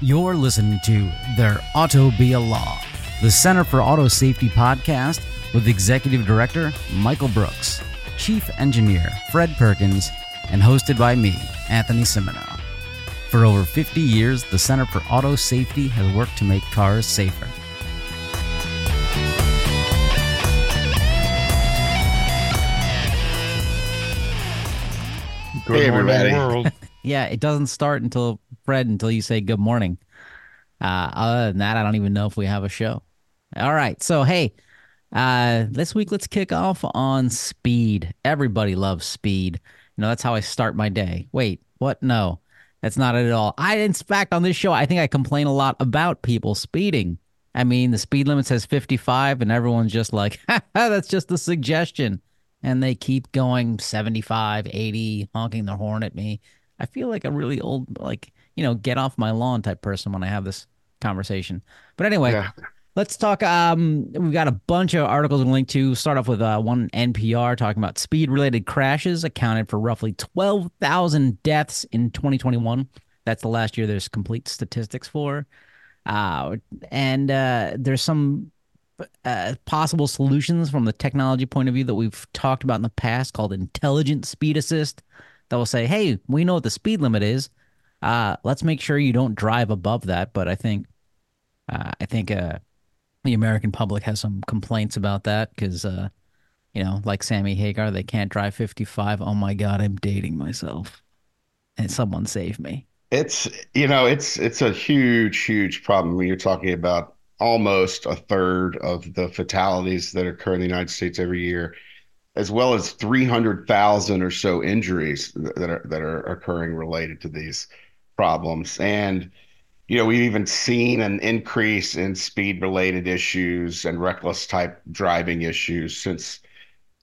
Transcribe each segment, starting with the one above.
You're listening to There Ought to Be a Law, the Center for Auto Safety podcast with Executive Director Michael Brooks, Chief Engineer Fred Perkins, and hosted by me, Anthony Cimino. For over 50 years, the Center for Auto Safety has worked to make cars safer. Good Hey, everybody. world. Yeah, it doesn't start until Fred until you say good morning. Uh, other than that, I don't even know if we have a show. All right, so hey, uh, this week let's kick off on speed. Everybody loves speed. You know that's how I start my day. Wait, what? No, that's not it at all. I, in fact, on this show, I think I complain a lot about people speeding. I mean, the speed limit says 55, and everyone's just like, that's just a suggestion. And they keep going 75, 80, honking their horn at me. I feel like a really old, like, you know, get off my lawn type person when I have this conversation. But anyway, Yeah. let's talk. Um, we've got a bunch of articles to link to. Start off with uh, one NPR talking about speed related crashes accounted for roughly 12,000 deaths in 2021. That's the last year there's complete statistics for. Uh, and uh, there's some uh, possible solutions from the technology point of view that we've talked about in the past called intelligent speed assist that will say, hey, we know what the speed limit is. Uh, let's make sure you don't drive above that. But I think, uh, I think uh, the American public has some complaints about that because, uh, you know, like Sammy Hagar, they can't drive 55. Oh my God, I'm dating myself. And someone save me. It's you know it's it's a huge huge problem when you're talking about almost a third of the fatalities that occur in the United States every year, as well as 300,000 or so injuries that are that are occurring related to these problems. And you know we've even seen an increase in speed related issues and reckless type driving issues since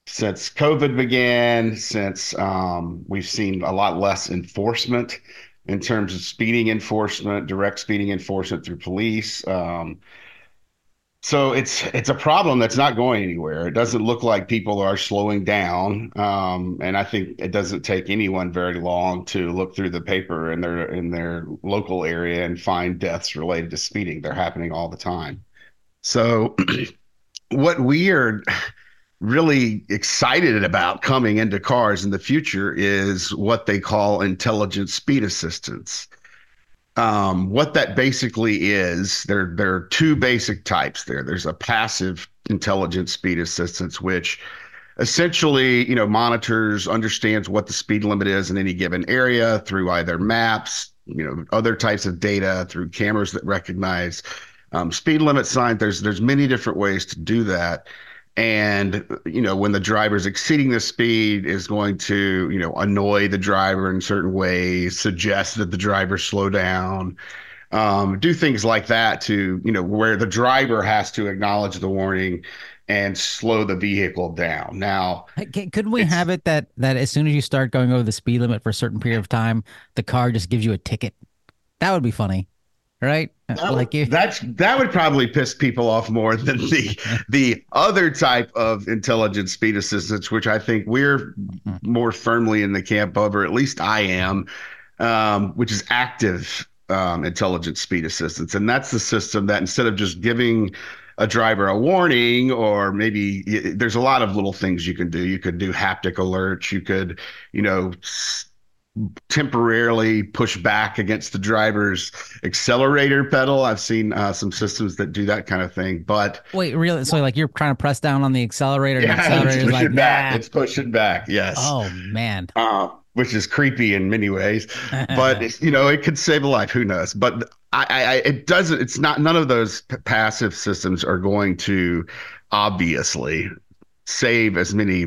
since COVID began, since um, we've seen a lot less enforcement in terms of speeding enforcement, direct speeding enforcement through police. Um, so it's it's a problem that's not going anywhere. It doesn't look like people are slowing down, um, and I think it doesn't take anyone very long to look through the paper in their in their local area and find deaths related to speeding. They're happening all the time. So what we are really excited about coming into cars in the future is what they call intelligent speed assistance. Um, what that basically is, there there are two basic types there. There's a passive intelligent speed assistance, which essentially, you know, monitors, understands what the speed limit is in any given area through either maps, you know, other types of data, through cameras that recognize um, speed limit signs. There's there's many different ways to do that and you know when the driver's exceeding the speed is going to you know annoy the driver in certain ways suggest that the driver slow down um, do things like that to you know where the driver has to acknowledge the warning and slow the vehicle down now Couldn't we have it that that as soon as you start going over the speed limit for a certain period of time, the car just gives you a ticket? That would be funny, right? That, like you, that's that would probably piss people off more than the the other type of intelligent speed assistance, which I think we're more firmly in the camp of, or at least I am, um, which is active um, intelligent speed assistance, and that's the system that instead of just giving a driver a warning or maybe there's a lot of little things you can do. You could do haptic alerts. You could you know s- temporarily push back against the driver's accelerator pedal. I've seen uh, some systems that do that kind of thing, but wait, really? So like you're trying to press down on the accelerator, yeah, it's accelerator is pushing like, back. nah. It's pushing back. Yes. Oh man, Uh, which is creepy in many ways, but you know it could save a life. Who knows? But I, I, I- it doesn't. It's not. None of those p- passive systems are going to obviously save as many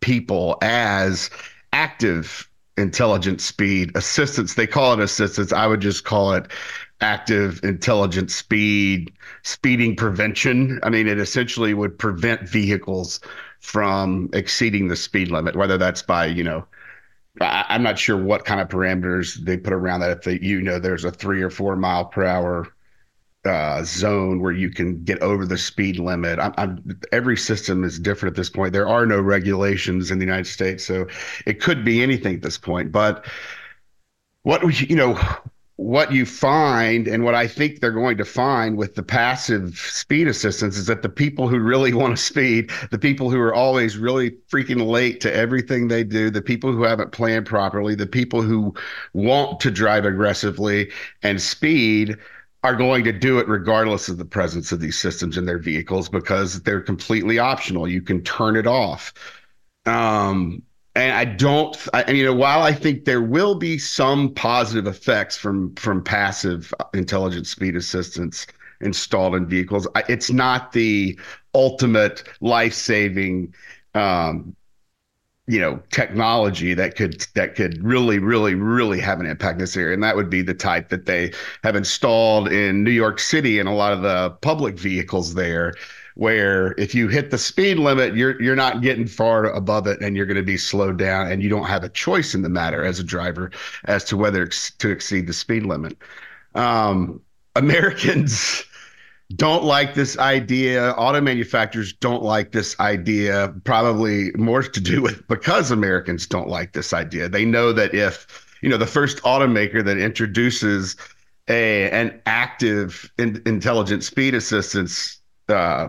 people as active intelligent speed assistance. They call it assistance. I would just call it active intelligent speed speeding prevention. I mean, it essentially would prevent vehicles from exceeding the speed limit, whether that's by, you know, I, I'm not sure what kind of parameters they put around that. If they, you know, there's a three or four mile per hour uh, zone where you can get over the speed limit. I'm, I'm, every system is different at this point. There are no regulations in the United States, so it could be anything at this point. But what you know, what you find and what I think they're going to find with the passive speed assistance is that the people who really want to speed, the people who are always really freaking late to everything they do, the people who haven't planned properly, the people who want to drive aggressively and speed are going to do it regardless of the presence of these systems in their vehicles because they're completely optional. You can turn it off. Um, and I don't, I, you know, while I think there will be some positive effects from from passive intelligent speed assistance installed in vehicles, I, it's not the ultimate life saving, um, you know, technology that could that could really, really, really have an impact in this area, and that would be the type that they have installed in New York City and a lot of the public vehicles there where if you hit the speed limit, you're you're not getting far above it, and you're going to be slowed down, and you don't have a choice in the matter as a driver as to whether to exceed the speed limit. Um, Americans don't like this idea. Auto manufacturers don't like this idea. Probably more to do with because Americans don't like this idea. They know that if you know the first automaker that introduces a an active in, intelligent speed assistance uh,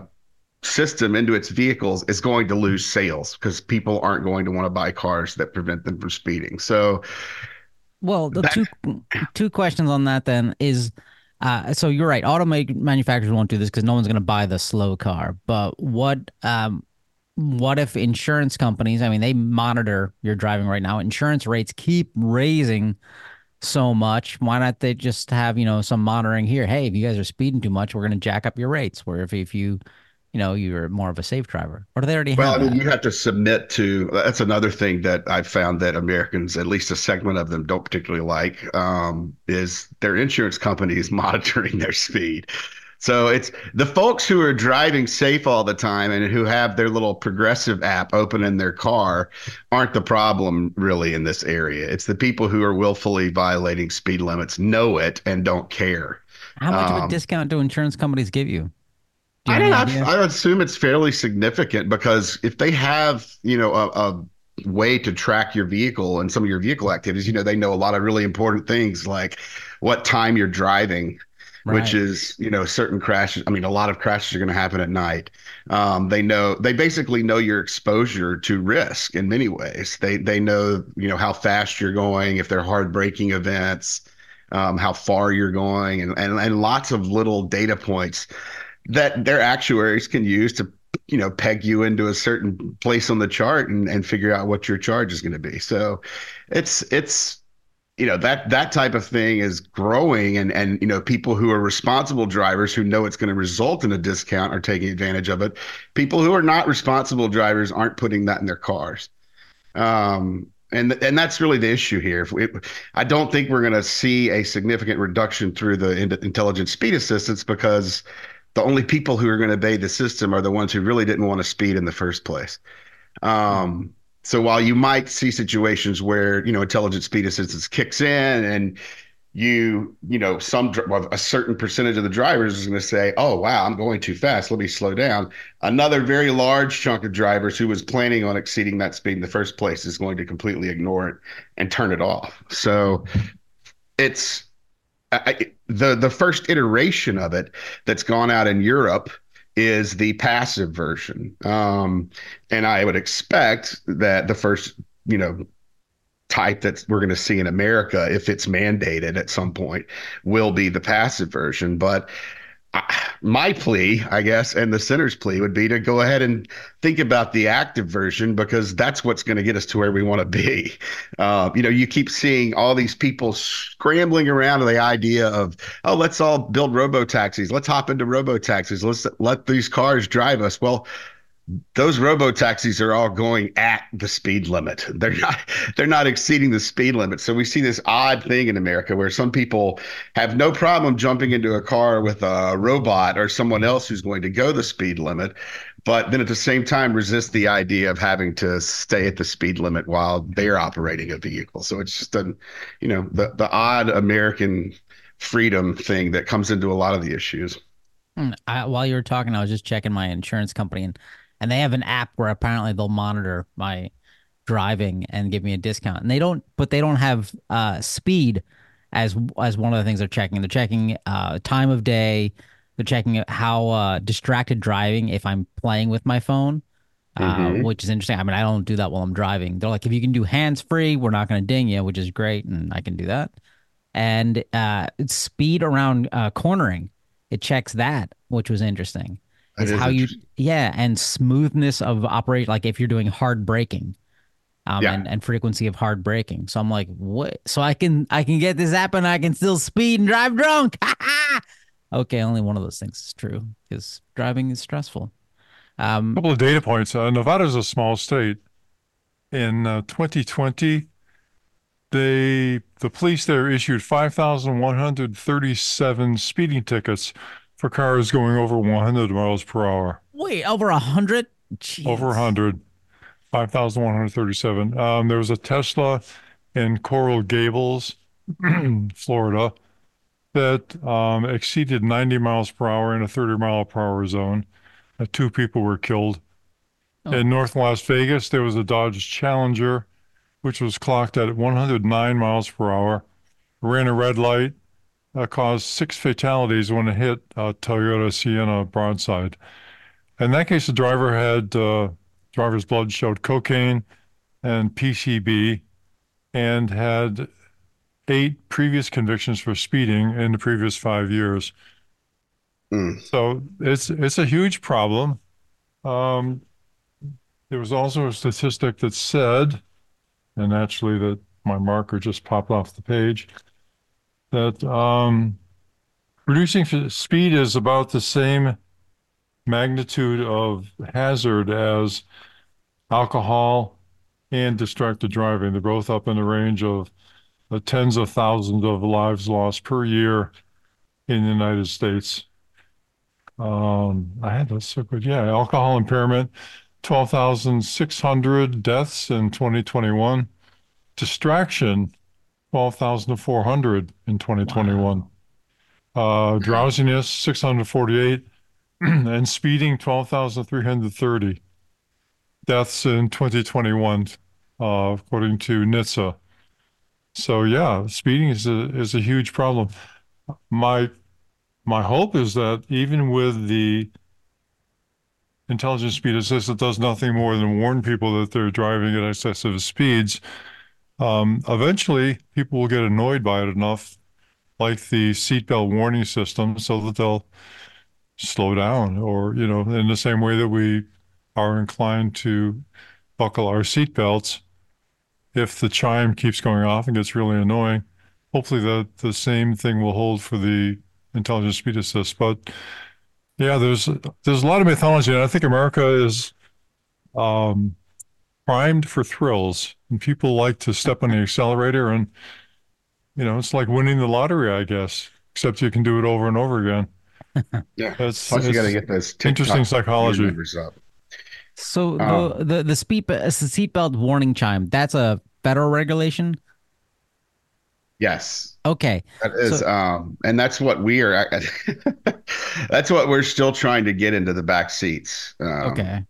system into its vehicles is going to lose sales because people aren't going to want to buy cars that prevent them from speeding. So, well, the that, two two questions on that then is. Uh, so you're right. Auto manufacturers won't do this because no one's going to buy the slow car. But what um, what if insurance companies? I mean, they monitor your driving right now. Insurance rates keep raising so much. Why not they just have you know some monitoring here? Hey, if you guys are speeding too much, we're going to jack up your rates. Where if if you you know you're more of a safe driver or do they already well i mean that? you have to submit to that's another thing that i've found that americans at least a segment of them don't particularly like um, is their insurance companies monitoring their speed. So it's the folks who are driving safe all the time and who have their little progressive app open in their car aren't the problem really in this area. It's the people who are willfully violating speed limits know it and don't care. How much um, of a um, discount do insurance companies give you do I don't know. I assume it's fairly significant because if they have, you know, a, a, way to track your vehicle and some of your vehicle activities, you know, they know a lot of really important things like what time you're driving, right. which is, you know, certain crashes. I mean, a lot of crashes are going to happen at night. Um, they know, they basically know your exposure to risk in many ways. They, they know, you know, how fast you're going, if they're hard braking events, um, how far you're going, and, and, and lots of little data points that their actuaries can use to you know peg you into a certain place on the chart and, and figure out what your charge is going to be. So it's it's you know that that type of thing is growing and and you know people who are responsible drivers who know it's going to result in a discount are taking advantage of it. People who are not responsible drivers aren't putting that in their cars. Um and and that's really the issue here. We, I don't think we're going to see a significant reduction through the intelligent speed assistance because the only people who are going to obey the system are the ones who really didn't want to speed in the first place. Um, so while you might see situations where you know intelligent speed assistance kicks in and you you know some a certain percentage of the drivers is going to say oh wow i'm going too fast. Let me slow down. Another very large chunk of drivers who was planning on exceeding that speed in the first place is going to completely ignore it and turn it off. So it's I, the the first iteration of it that's gone out in Europe is the passive version, um, and I would expect that the first you know type that we're going to see in America, if it's mandated at some point, will be the passive version. But my plea, I guess, and the Center's plea would be to go ahead and think about the active version because that's what's going to get us to where we want to be. Uh, you know, you keep seeing all these people scrambling around the idea of, oh, let's all build robo taxis. Let's hop into robo taxis. Let's let these cars drive us. Well, those robo taxis are all going at the speed limit. They're not they're not exceeding the speed limit. So we see this odd thing in America where some people have no problem jumping into a car with a robot or someone else who's going to go the speed limit, but then at the same time resist the idea of having to stay at the speed limit while they're operating a vehicle. So it's just a you know the the odd American freedom thing that comes into a lot of the issues. Hmm, I, while you were talking, I was just checking my insurance company and and they have an app where apparently they'll monitor my driving and give me a discount. And they don't, but they don't have uh, speed as as one of the things they're checking. They're checking uh, time of day. They're checking how uh, distracted driving if I'm playing with my phone, uh, hmm which is interesting. I mean, I don't do that while I'm driving. They're like, if you can do hands free, we're not going to ding you, which is great, and I can do that. And uh, speed around uh, cornering, it checks that, which was interesting. That Is is how you, yeah, and smoothness of operate, like if you're doing hard braking um, Yeah. and, and frequency of hard braking. So I'm like, what? So I can I can get this app and I can still speed and drive drunk. okay, only one of those things is true because driving is stressful. Um, couple of data points. Uh, Nevada's a small state. In uh, 2020, they the police there issued 5,137 speeding tickets for cars going over 100 miles per hour. wait, over a hundred? Over Jeez. 100, 5,137. Um, there was a Tesla in Coral Gables, Florida, that um, exceeded 90 miles per hour in a 30 mile per hour zone. Uh, two people were killed. Oh. In North Las Vegas, there was a Dodge Challenger, which was clocked at 109 miles per hour, ran a red light, uh, caused six fatalities when it hit uh, Toyota Sienna broadside. In that case, the driver had uh, driver's blood showed cocaine and PCP, and had eight previous convictions for speeding in the previous five years. Mm. So it's it's a huge problem. Um, there was also a statistic that said, and actually that my marker just popped off the page, that um, reducing f- speed is about the same magnitude of hazard as alcohol and distracted driving. They're both up in the range of uh, tens of thousands of lives lost per year in the United States. Um, I had this so good. Yeah, alcohol impairment, 12,600 deaths in 2021. Distraction, 12,400 in 2021. Uh, drowsiness, 648. and speeding, 12,330 deaths in 2021, uh, according to NHTSA. So yeah, speeding is a is a huge problem. My my hope is that even with the intelligent speed assist that does nothing more than warn people that they're driving at excessive speeds, um, eventually people will get annoyed by it enough, like the seatbelt warning system, so that they'll slow down, or you know, in the same way that we are inclined to buckle our seatbelts if the chime keeps going off and gets really annoying. Hopefully, that the same thing will hold for the intelligent speed assist. But yeah, there's there's a lot of mythology, and I think America is um, primed for thrills, and people like to step on the accelerator, and you know, it's like winning the lottery, I guess, except you can do it over and over again. Yeah. That's Plus, you got to it's get those interesting psychology. up. So Um, the the the speed the seatbelt warning chime that's a federal regulation. Yes, Okay, that is, So- um, and that's what we are. that's what we're still trying to get into the back seats. Um, okay.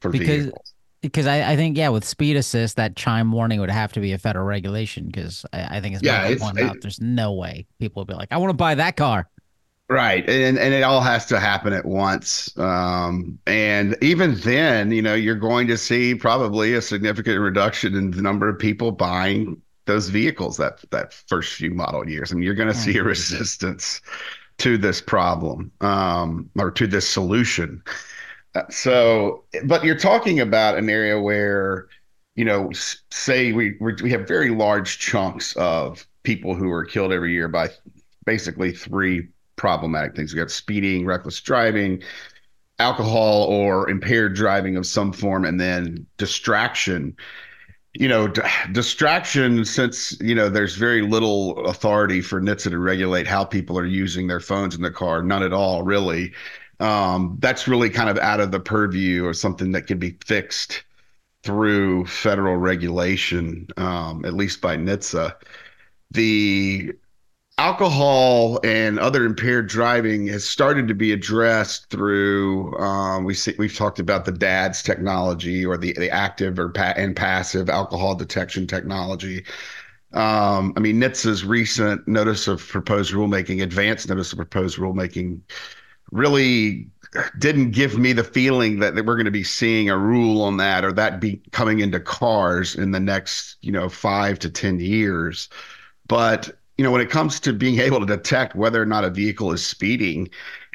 for Because- vehicles. Because I, I think yeah, with speed assist, that chime warning would have to be a federal regulation. Because I, I think as Yeah, it's- pointed out, there's no way people would be like, I want to buy that car. Right. And and it all has to happen at once. Um, and even then, you know, you're going to see probably a significant reduction in the number of people buying those vehicles that that first few model years. I mean, you're going to see a resistance to this problem um, or to this solution. Uh, So, but you're talking about an area where, you know, say we we have very large chunks of people who are killed every year by basically three problematic things. We got speeding, reckless driving, alcohol or impaired driving of some form, and then distraction. You know, d- distraction, since, you know, there's very little authority for NHTSA to regulate how people are using their phones in the car, none at all, really. Um, that's really kind of out of the purview or something that could be fixed through federal regulation, um, at least by NHTSA. The alcohol and other impaired driving has started to be addressed through um, we see we've talked about the DADSS technology or the the active or pa- and passive alcohol detection technology Um, I mean, NHTSA's recent notice of proposed rulemaking, advanced notice of proposed rulemaking, really didn't give me the feeling that, that we're going to be seeing a rule on that or that be coming into cars in the next, you know, five to 10 years. But, you know, when it comes to being able to detect whether or not a vehicle is speeding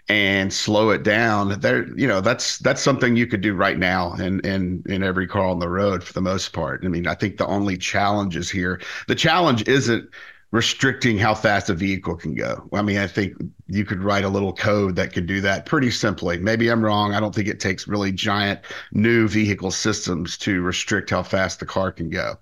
and slow it down, there, you know, that's that's something you could do right now in in in every car on the road for the most part. I mean, I think the only challenge is here. The challenge isn't restricting how fast a vehicle can go. I mean, I think you could write a little code that could do that pretty simply. Maybe I'm wrong. I don't think it takes really giant new vehicle systems to restrict how fast the car can go.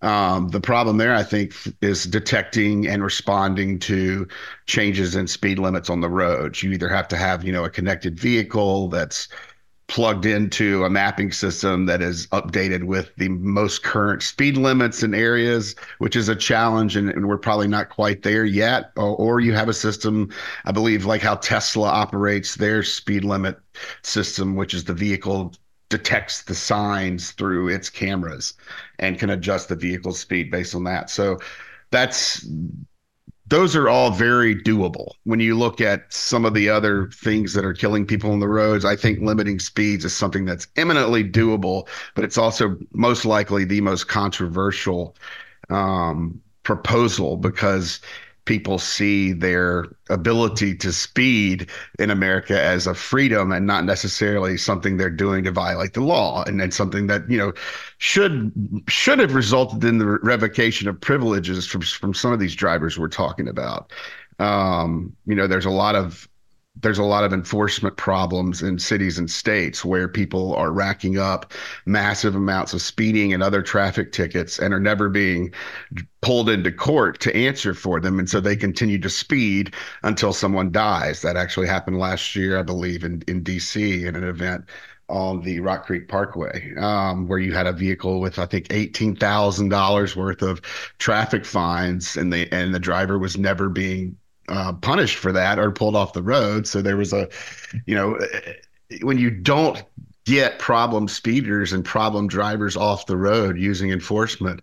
Um, the problem there, I think, is detecting and responding to changes in speed limits on the roads. You either have to have, you know, a connected vehicle that's plugged into a mapping system that is updated with the most current speed limits in areas, which is a challenge, and, and we're probably not quite there yet. Or, or, you have a system, I believe, like how Tesla operates their speed limit system, which is the vehicle detects the signs through its cameras and can adjust the vehicle speed based on that. So that's those are all very doable. When you look at some of the other things that are killing people on the roads, I think limiting speeds is something that's eminently doable, but it's also most likely the most controversial um, proposal because people see their ability to speed in America as a freedom and not necessarily something they're doing to violate the law. And then something that you know should should have resulted in the revocation of privileges from from some of these drivers we're talking about. Um, you know there's a lot of there's a lot of enforcement problems in cities and states where people are racking up massive amounts of speeding and other traffic tickets and are never being pulled into court to answer for them. And so they continue to speed until someone dies. That actually happened last year, I believe, in, in DC in an event on the Rock Creek Parkway, um, where you had a vehicle with I think eighteen thousand dollars worth of traffic fines, and the and the driver was never being uh, punished for that or pulled off the road. So there was a, you know, when you don't get problem speeders and problem drivers off the road using enforcement,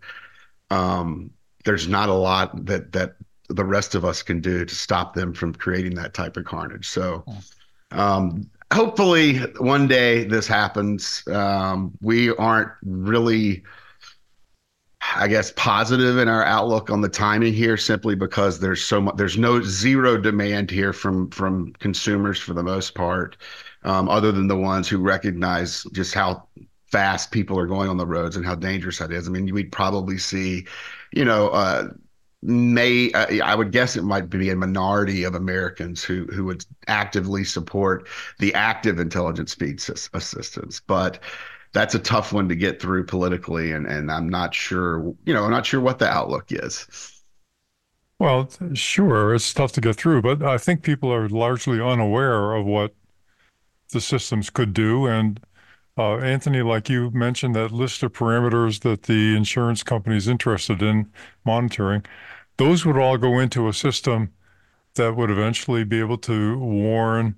um, there's not a lot that that the rest of us can do to stop them from creating that type of carnage. So, um, hopefully, one day this happens. Um, we aren't really I guess positive in our outlook on the timing here simply because there's so much there's no zero demand here from from consumers for the most part um, other than the ones who recognize just how fast people are going on the roads and how dangerous that is. I mean, we'd probably see, you know, uh, may uh, I would guess it might be a minority of Americans who who would actively support the active intelligent speed assistance, but that's a tough one to get through politically, and and I'm not sure, you know, I'm not sure what the outlook is. Well, sure, it's tough to get through, but I think people are largely unaware of what the systems could do. And uh, Anthony, like you mentioned, that list of parameters that the insurance company is interested in monitoring, those would all go into a system that would eventually be able to warn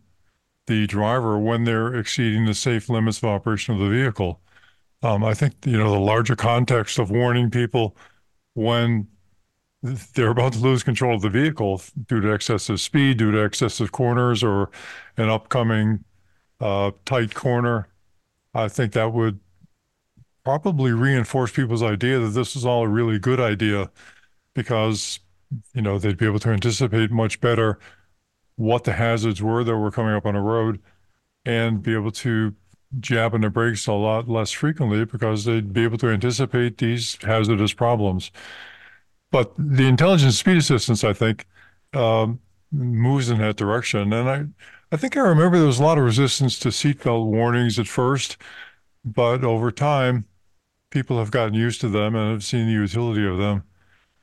the driver when they're exceeding the safe limits of operation of the vehicle. Um, I think you know the larger context of warning people when they're about to lose control of the vehicle due to excessive speed, due to excessive corners, or an upcoming uh, tight corner. I think that would probably reinforce people's idea that this is all a really good idea because you know they'd be able to anticipate much better what the hazards were that were coming up on a road and be able to jab on the brakes a lot less frequently because they'd be able to anticipate these hazardous problems. But the intelligent speed assistance, I think, um, moves in that direction. And I, I think I remember there was a lot of resistance to seatbelt warnings at first, but over time, people have gotten used to them and have seen the utility of them.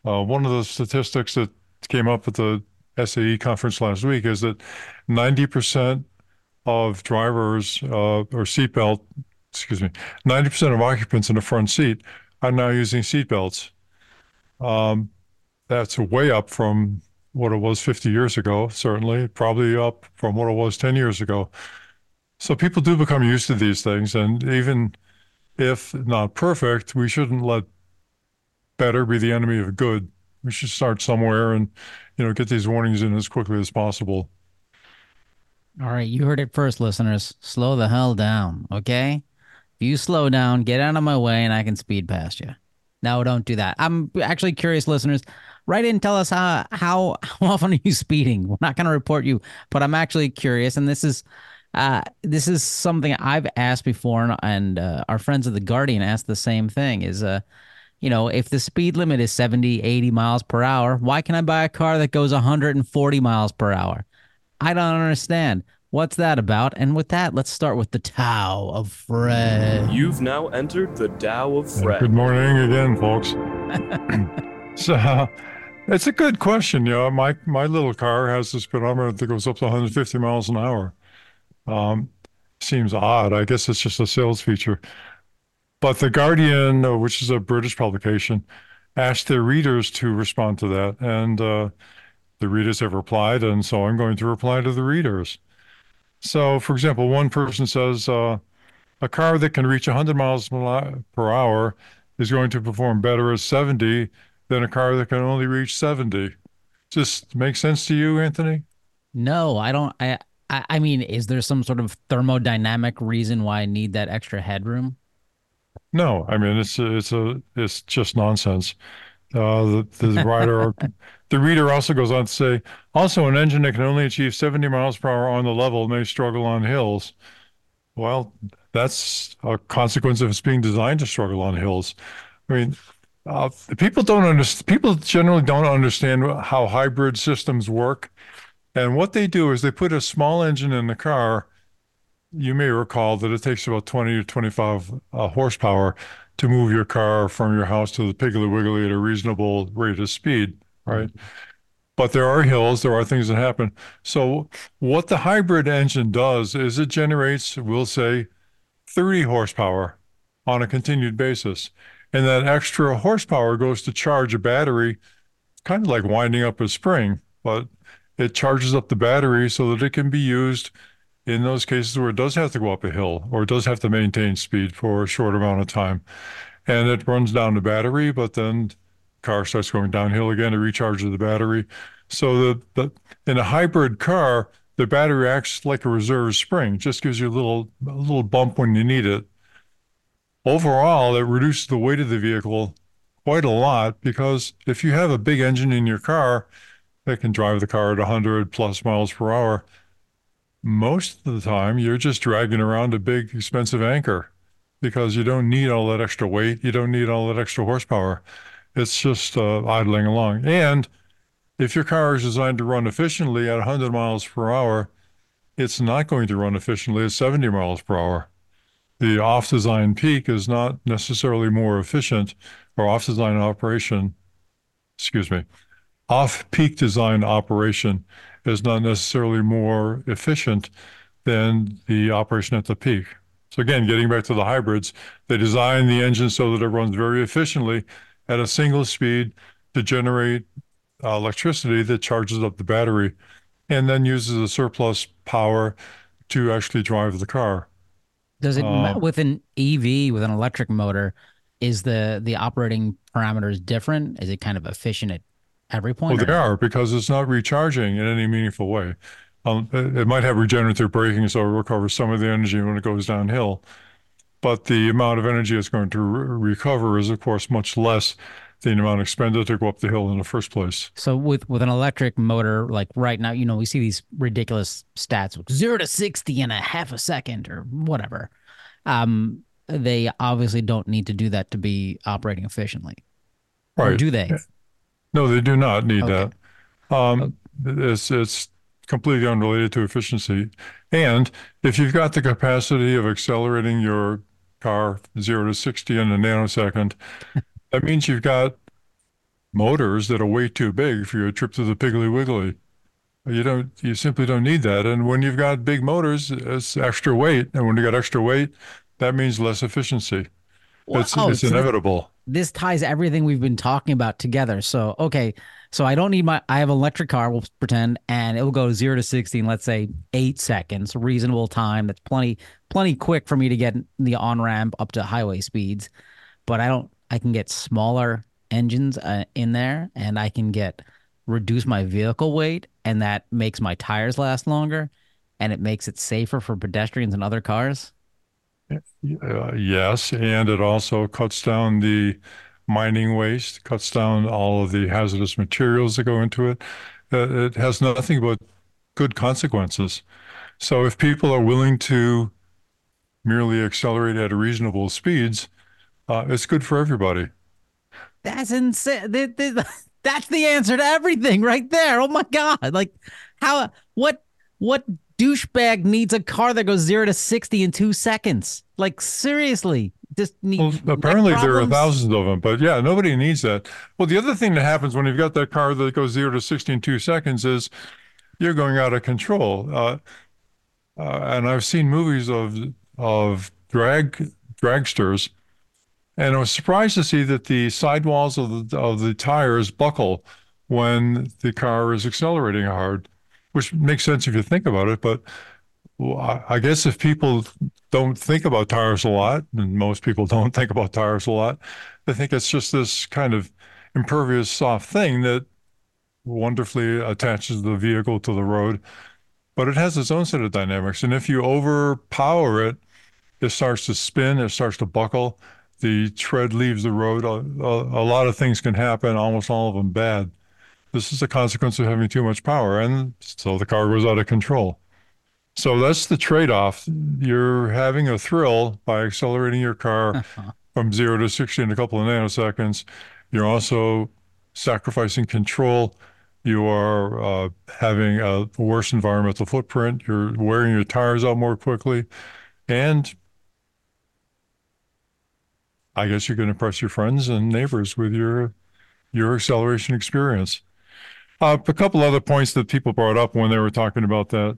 Uh, one of the statistics that came up at the SAE conference last week is that 90% of drivers uh, or seatbelt, excuse me, 90% of occupants in the front seat are now using seatbelts. Um, that's way up from what it was 50 years ago, certainly, probably up from what it was 10 years ago. So people do become used to these things. And even if not perfect, we shouldn't let better be the enemy of good We should start somewhere and, you know, get these warnings in as quickly as possible. All right, you heard it first, listeners. Slow the hell down, okay? If you slow down, get out of my way, and I can speed past you. No, don't do that. I'm actually curious, listeners. Write in, tell us how how how often are you speeding? We're not going to report you, but I'm actually curious, and this is uh, this is something I've asked before, and, and uh, our friends at the Guardian asked the same thing. Is uh, you know, if the speed limit is 70, 80 miles per hour, why can I buy a car that goes 140 miles per hour? I don't understand. What's that about? And with that, let's start with the Tao of Fred. You've now entered the Tao of Fred. Good morning again, folks. so it's a good question. You know, my my little car has a speedometer that goes up to 150 miles an hour. Um, seems odd. I guess it's just a sales feature. But the Guardian, uh, which is a British publication, asked their readers to respond to that, and uh, the readers have replied, and so I'm going to reply to the readers. So, for example, one person says, uh, a car that can reach 100 miles per hour is going to perform better at 70 than a car that can only reach 70. Just make sense to you, Anthony? No, I don't. I, I I mean, is there some sort of thermodynamic reason why I need that extra headroom? No, I mean it's a, it's a it's just nonsense. Uh, the the writer, the reader also goes on to say, also an engine that can only achieve 70 miles per hour on the level may struggle on hills. Well, that's a consequence of it's being designed to struggle on hills. I mean, uh, people don't understand. People generally don't understand how hybrid systems work, and what they do is they put a small engine in the car. You may recall that it takes about 20 to 25 uh, horsepower to move your car from your house to the Piggly Wiggly at a reasonable rate of speed, right? But there are hills, there are things that happen. So, what the hybrid engine does is it generates, we'll say, 30 horsepower on a continued basis. And that extra horsepower goes to charge a battery, kind of like winding up a spring, but it charges up the battery so that it can be used in those cases where it does have to go up a hill or it does have to maintain speed for a short amount of time. And it runs down the battery, but then car starts going downhill again to recharge the battery. So the, the in a hybrid car, the battery acts like a reserve spring, just gives you a little a little bump when you need it. Overall, it reduces the weight of the vehicle quite a lot because if you have a big engine in your car that can drive the car at 100 plus miles per hour, most of the time you're just dragging around a big expensive anchor because you don't need all that extra weight, you don't need all that extra horsepower. It's just uh, idling along. And if your car is designed to run efficiently at 100 miles per hour, it's not going to run efficiently at 70 miles per hour. The off design peak is not necessarily more efficient, or off design operation, excuse me, off peak design operation is not necessarily more efficient than the operation at the peak. So, again, getting back to the hybrids, they design the engine so that it runs very efficiently at a single speed to generate uh, electricity that charges up the battery and then uses the surplus power to actually drive the car. Does it Uh, with an EV with an electric motor? Is the the operating parameters different? Is it kind of efficient at every point? Well, or they are because it's not recharging in any meaningful way. Um, it might have regenerative braking, so it recovers some of the energy when it goes downhill. But the amount of energy it's going to re- recover is, of course, much less than the amount expended to go up the hill in the first place. So with with an electric motor, like right now, you know, we see these ridiculous stats, like zero to sixty in a half a second or whatever. Um, they obviously don't need to do that to be operating efficiently, or Right. do they? No, they do not need Okay. that. Um, it's it's completely unrelated to efficiency. And if you've got the capacity of accelerating your car zero to 60 in a nanosecond, that means you've got motors that are way too big for your trip to the Piggly Wiggly. You don't, you simply don't need that. And when you've got big motors, it's extra weight. And when you got extra weight, that means less efficiency. Well, It's, oh, it's so inevitable. this ties everything we've been talking about together. So, okay, so I don't need my, I have an electric car, we'll pretend, and it will go zero to 60 in, let's say, eight seconds, reasonable time. That's plenty, plenty quick for me to get the on ramp up to highway speeds. But I don't, I can get smaller engines uh, in there and I can get reduce my vehicle weight and that makes my tires last longer and it makes it safer for pedestrians and other cars? Uh, yes, and it also cuts down the mining waste, cuts down all of the hazardous materials that go into it. Uh, it has nothing but good consequences. So if people are willing to merely accelerate at reasonable speeds, uh, it's good for everybody. That's insane. That's the answer to everything right there. Oh my god! Like how? What? What douchebag needs a car that goes zero to sixty in two seconds? Like seriously, just need. Well, apparently there are thousands of them, but yeah, nobody needs that. Well, the other thing that happens when you've got that car that goes zero to sixty in two seconds is you're going out of control. Uh, uh, and I've seen movies of of drag dragsters, and I was surprised to see that the sidewalls of the of the tires buckle when the car is accelerating hard, which makes sense if you think about it. But I guess if people don't think about tires a lot, and most people don't think about tires a lot, they think it's just this kind of impervious soft thing that wonderfully attaches the vehicle to the road. But it has its own set of dynamics. And if you overpower it, it starts to spin, it starts to buckle, the tread leaves the road. A, a, a lot of things can happen, almost all of them bad. This is a consequence of having too much power. And so the car goes out of control. So that's the trade off. You're having a thrill by accelerating your car from zero to 60 in a couple of nanoseconds. You're also sacrificing control. You are uh, having a worse environmental footprint. You're wearing your tires out more quickly. And I guess you're going to impress your friends and neighbors with your your acceleration experience. Uh, a couple other points that people brought up when they were talking about that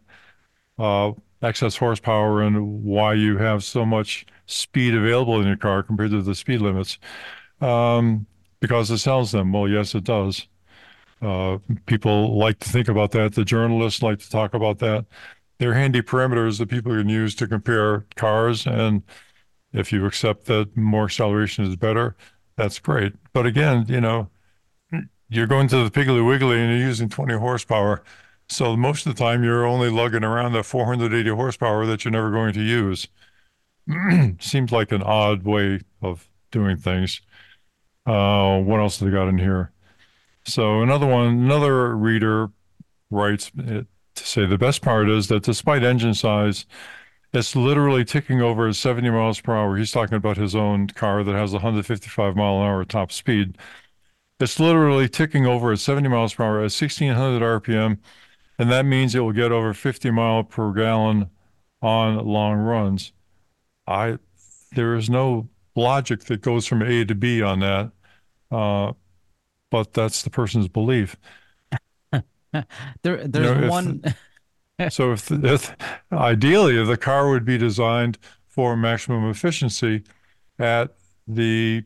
uh, excess horsepower and why you have so much speed available in your car compared to the speed limits. Um, because it sells them. Well, yes, it does. Uh, people like to think about that. The journalists like to talk about that. They're handy parameters that people can use to compare cars. And if you accept that more acceleration is better, that's great. But again, you know, you're going to the Piggly Wiggly and you're using 20 horsepower. So most of the time, you're only lugging around the 480 horsepower that you're never going to use. Seems like an odd way of doing things. Uh, what else have they got in here? So another one, another reader writes it, to say the best part is that despite engine size, it's literally ticking over at 70 miles per hour. He's talking about his own car that has 155 mile an hour top speed. It's literally ticking over at 70 miles per hour at 1600 RPM and that means it will get over 50 mile per gallon on long runs. I there is no logic that goes from A to B on that, uh, but that's the person's belief. there, there's you know, one. so if, if ideally the car would be designed for maximum efficiency at the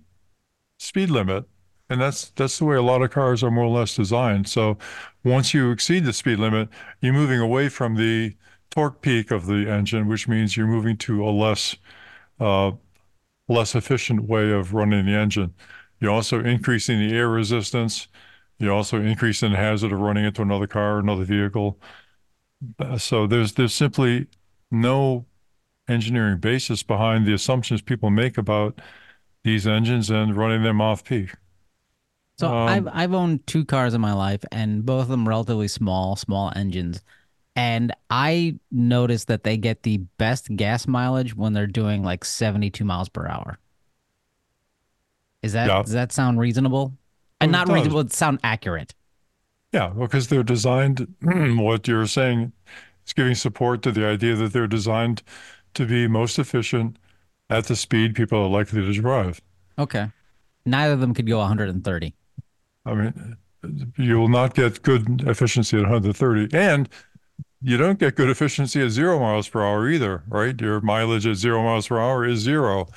speed limit, and that's that's the way a lot of cars are more or less designed. So once you exceed the speed limit, you're moving away from the torque peak of the engine, which means you're moving to a less uh, less efficient way of running the engine. You're also increasing the air resistance. You're also increasing the hazard of running into another car, another vehicle. So there's there's simply no engineering basis behind the assumptions people make about these engines and running them off peak. So um, I've I've owned two cars in my life, and both of them relatively small, small engines. And I noticed that they get the best gas mileage when they're doing like 72 miles per hour. Is that yeah. does that sound reasonable? And not reasonable, it sound accurate. Yeah, because they're designed. what you're saying is giving support to the idea that they're designed to be most efficient at the speed people are likely to drive. Okay. Neither of them could go 130. I mean, you will not get good efficiency at 130. And you don't get good efficiency at zero miles per hour either, right? Your mileage at zero miles per hour is zero.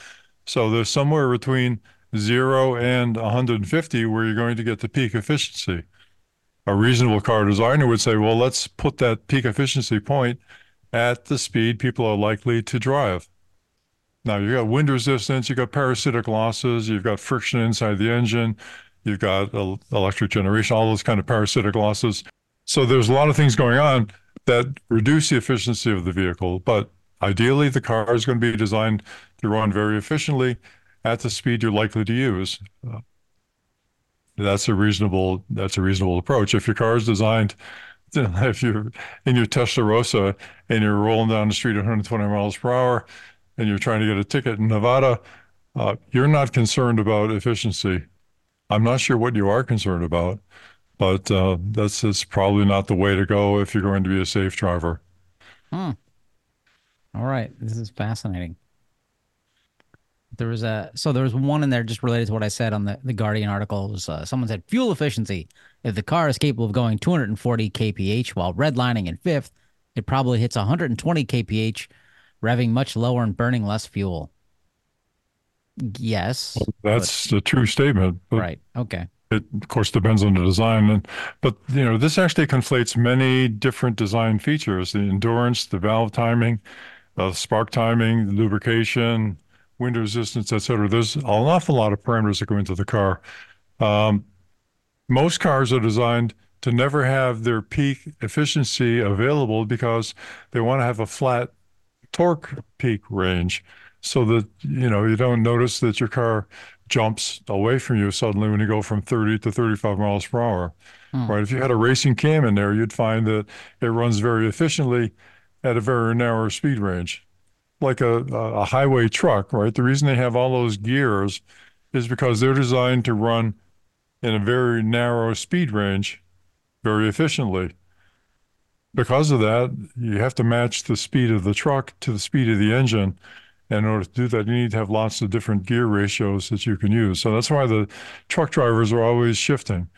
So there's somewhere between zero and 150 where you're going to get the peak efficiency. A reasonable car designer would say, well, let's put that peak efficiency point at the speed people are likely to drive. Now, you've got wind resistance, you've got parasitic losses, you've got friction inside the engine, You've got electric generation, all those kind of parasitic losses. So there's a lot of things going on that reduce the efficiency of the vehicle. But ideally, the car is going to be designed to run very efficiently at the speed you're likely to use. That's a reasonable that's a reasonable approach. If your car is designed, if you're in your Testarossa and you're rolling down the street 120 miles per hour, and you're trying to get a ticket in Nevada, uh, you're not concerned about efficiency. I'm not sure what you are concerned about, but uh, that's, probably not the way to go if you're going to be a safe driver. Hmm. All right, this is fascinating. There was a so there was one in there just related to what I said on the the Guardian article. Was, uh, someone said fuel efficiency. If the car is capable of going 240 kph while redlining in fifth, it probably hits 120 kph, revving much lower and burning less fuel. Yes, well, that's but, a true statement. right. Okay. It of course depends on the design, and but you know this actually conflates many different design features: the endurance, the valve timing, uh, spark timing, the lubrication, wind resistance, etc. There's an awful lot of parameters that go into the car. Um, most cars are designed to never have their peak efficiency available because they want to have a flat torque peak range so that you know you don't notice that your car jumps away from you suddenly when you go from 30 to 35 miles per hour hmm. right if you had a racing cam in there you'd find that it runs very efficiently at a very narrow speed range like a, a highway truck, right? The reason they have all those gears is because they're designed to run in a very narrow speed range very efficiently. Because of that, you have to match the speed of the truck to the speed of the engine. And in order to do that, you need to have lots of different gear ratios that you can use. So that's why the truck drivers are always shifting.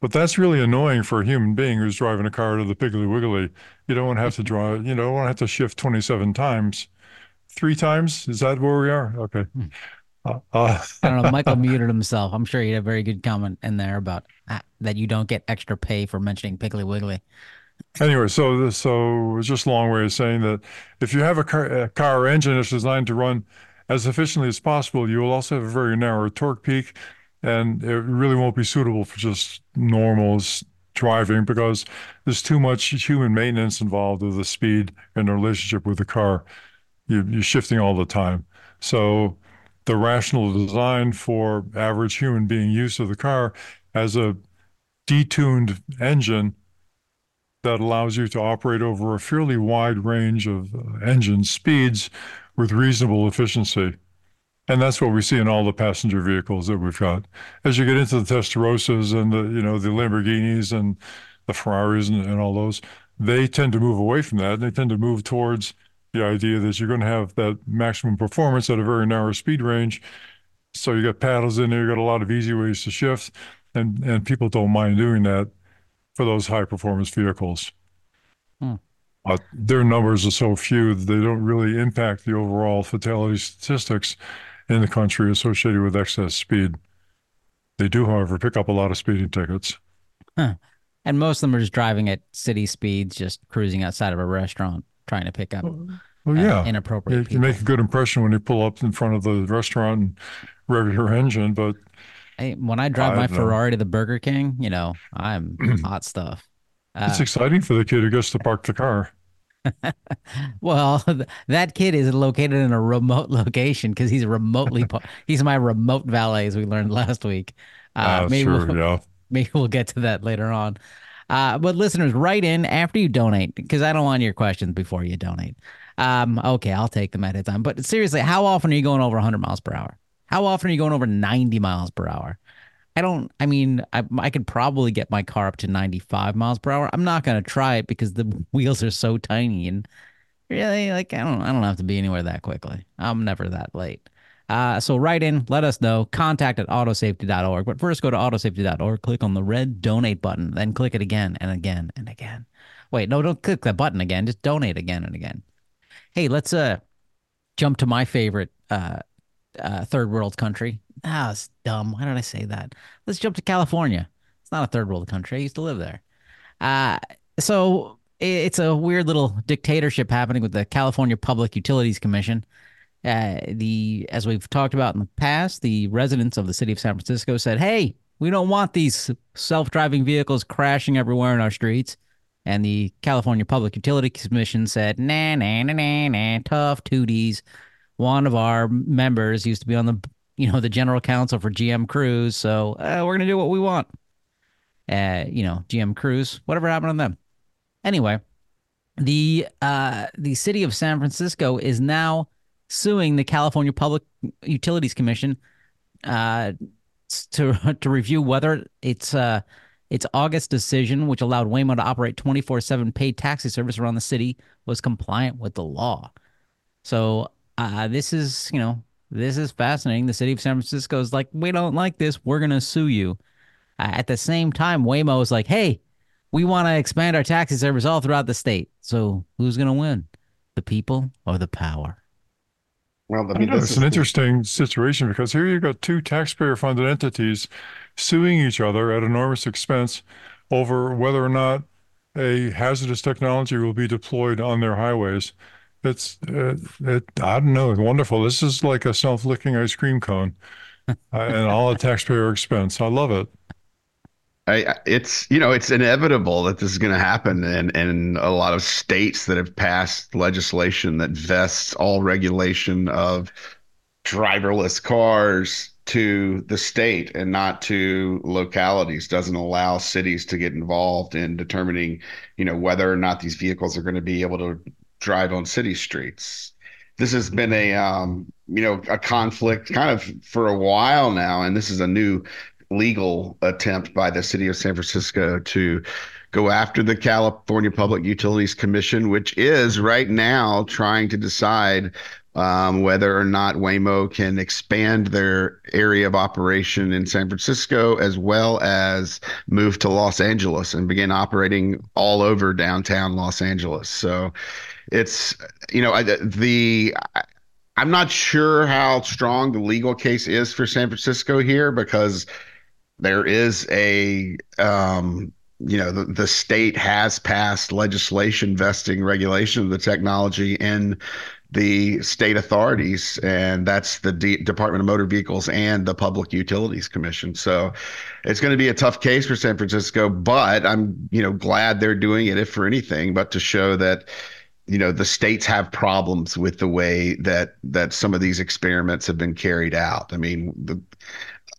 But that's really annoying for a human being who's driving a car to the Piggly Wiggly. You don't want to have to drive, you don't want to have to shift 27 times. Three times? Is that where we are? Okay. Hmm. Uh, uh, I don't know. Michael muted himself. I'm sure he had a very good comment in there about uh, that you don't get extra pay for mentioning Piggly Wiggly. Anyway, so so it's just a long way of saying that if you have a car, a car engine that's designed to run as efficiently as possible, you will also have a very narrow torque peak and it really won't be suitable for just normal driving because there's too much human maintenance involved with the speed and the relationship with the car. You, you're shifting all the time. So the rational design for average human being use of the car as a detuned engine that allows you to operate over a fairly wide range of uh, engine speeds with reasonable efficiency. And that's what we see in all the passenger vehicles that we've got. As you get into the Testarossas and the, you know, the Lamborghinis and the Ferraris and, and all those, they tend to move away from that. And They tend to move towards the idea that you're going to have that maximum performance at a very narrow speed range. So you got paddles in there, you got a lot of easy ways to shift, and and people don't mind doing that for those high performance vehicles. Hmm. But their numbers are so few that they don't really impact the overall fatality statistics in the country associated with excess speed. They do, however, pick up a lot of speeding tickets. Huh. And most of them are just driving at city speeds, just cruising outside of a restaurant, trying to pick up well, yeah. Uh, inappropriate. You, make a good impression when you pull up in front of the restaurant and rev your engine, but hey, when I drive I my Ferrari to the Burger King, you know, I'm hot stuff. Uh, it's exciting for the kid who gets to park the car. well, that kid is located in a remote location because he's remotely he's my remote valet, as we learned last week. Uh, uh, maybe sure, we'll, yeah. maybe we'll get to that later on. Uh, but listeners, write in after you donate because I don't want your questions before you donate. Um, okay, I'll take them at a time. But seriously, how often are you going over 100 miles per hour? How often are you going over 90 miles per hour? I don't, I mean, I, I could probably get my car up to 95 miles per hour. I'm not going to try it because the wheels are so tiny and really like, I don't, I don't have to be anywhere that quickly. I'm never that late. Uh, so write in, let us know, contact at autosafety.org. But first go to autosafety.org, click on the red donate button, then click it again and again and again. Wait, no, don't click that button again. Just donate again and again. Hey, let's uh jump to my favorite uh, uh third world country, Ah, it's dumb. Why did I say that? Let's jump to California. It's not a third world country. I used to live there. Uh, so it's a weird little dictatorship happening with the California Public Utilities Commission. Uh, the as we've talked about in the past, the residents of the city of San Francisco said, "Hey, We don't want these self-driving vehicles crashing everywhere in our streets. And the California Public Utility Commission said, nah, nah, nah, nah, nah, tough tooties. One of our members used to be on the, you know, the general counsel for GM Cruise, so uh, we're gonna do what we want. Uh, you know, GM Cruise, whatever happened to them. Anyway, the uh, the city of San Francisco is now suing the California Public Utilities Commission uh, to to review whether its uh, its August decision, which allowed Waymo to operate 24 7 paid taxi service around the city, was compliant with the law. So uh, this is, you know, this is fascinating. The city of San Francisco is like, we don't like this. We're going to sue you. Uh, at the same time, Waymo is like, hey, we want to expand our taxi service all throughout the state. So who's going to win? The people or the power? Well, I I mean, it's an interesting situation because here you've got two taxpayer funded entities suing each other at enormous expense over whether or not a hazardous technology will be deployed on their highways. It's, uh, it, I don't know, wonderful. This is like a self licking ice cream cone uh, and all at taxpayer expense. I love it. I- it's you know it's inevitable that this is going to happen and and a lot of states that have passed legislation that vests all regulation of driverless cars to the state and not to localities doesn't allow cities to get involved in determining you know whether or not these vehicles are going to be able to drive on city streets this has been a um, you know a conflict kind of for a while now and this is a new legal attempt by the city of San Francisco to go after the California Public Utilities Commission, which is right now trying to decide um, whether or not Waymo can expand their area of operation in San Francisco as well as move to Los Angeles and begin operating all over downtown Los Angeles. So it's, you know, the. I'm not sure how strong the legal case is for San Francisco here because there is a um, you know the, the state has passed legislation vesting regulation of the technology in the state authorities and that's the D- department of motor vehicles and the public utilities commission so it's going to be a tough case for san francisco but i'm you know glad they're doing it if for anything but to show that you know the states have problems with the way that that some of these experiments have been carried out. I mean the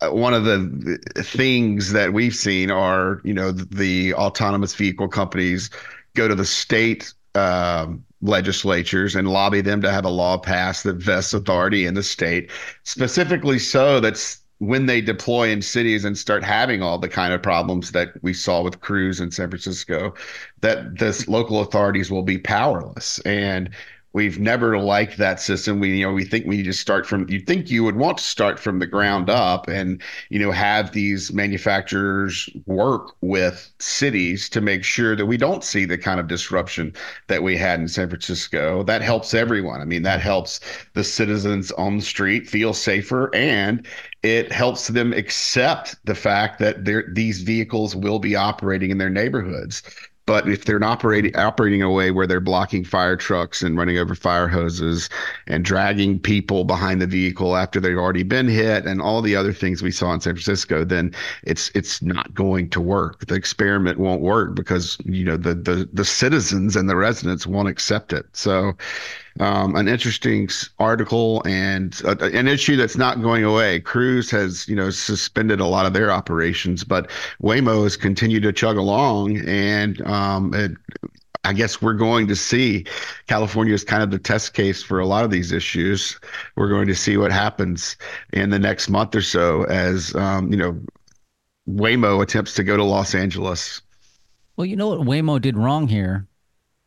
uh, one of the things that we've seen are, you know, the autonomous vehicle companies go to the state um, legislatures and lobby them to have a law passed that vests authority in the state, specifically so that's when they deploy in cities and start having all the kind of problems that we saw with Cruise in San Francisco, that this local authorities will be powerless. And we've never liked that system. We, you know, we think we need to start from, you think you would want to start from the ground up and, you know, have these manufacturers work with cities to make sure that we don't see the kind of disruption that we had in San Francisco. That helps everyone. I mean, that helps the citizens on the street feel safer and it helps them accept the fact that these vehicles will be operating in their neighborhoods. But if they're operating operating in a way where they're blocking fire trucks and running over fire hoses and dragging people behind the vehicle after they've already been hit and all the other things we saw in San Francisco, then it's it's not going to work. The experiment won't work because you know the the the citizens and the residents won't accept it. So um, an interesting article and uh, an issue that's not going away. Cruise has, you know, suspended a lot of their operations, but Waymo has continued to chug along, and um, it, I guess we're going to see California is kind of the test case for a lot of these issues. We're going to see what happens in the next month or so as um, you know Waymo attempts to go to Los Angeles. Well, you know what Waymo did wrong here?